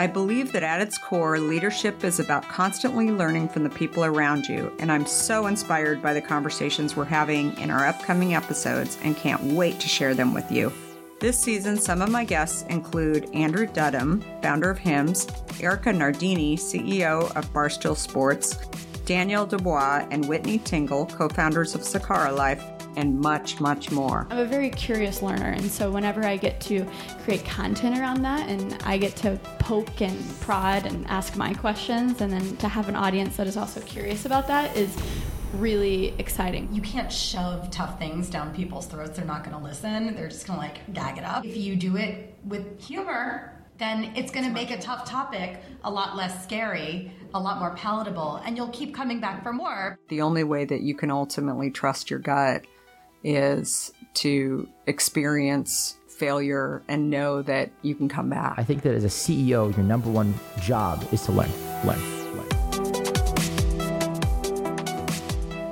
I believe that at its core, leadership is about constantly learning from the people around you, and I'm so inspired by the conversations we're having in our upcoming episodes and can't wait to share them with you. This season, some of my guests include Andrew Dudum, founder of Hims, Erika Nardini, CEO of Barstool Sports, Danielle DuBoise and Whitney Tingle, co founders of Sakara Life, and much, much more. I'm a very curious learner, and so whenever I get to create content around that and I get to poke and prod and ask my questions, and then to have an audience that is also curious about that is really exciting. You can't shove tough things down people's throats. They're not going to listen. They're just going to like gag it up. If you do it with humor, then it's going to make a tough topic a lot less scary, a lot more palatable, and you'll keep coming back for more. The only way that you can ultimately trust your gut is to experience failure and know that you can come back. I think that as a CEO, your number one job is to learn, learn, learn.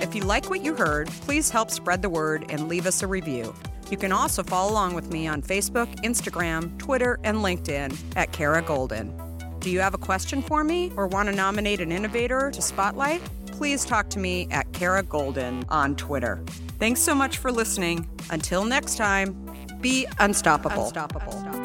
If you like what you heard, please help spread the word and leave us a review. You can also follow along with me on Facebook, Instagram, Twitter, and LinkedIn at Kara Goldin. Do you have a question for me or want to nominate an innovator to spotlight? Please talk to me at Kara Goldin on Twitter. Thanks so much for listening. Until next time, be unstoppable. unstoppable. unstoppable.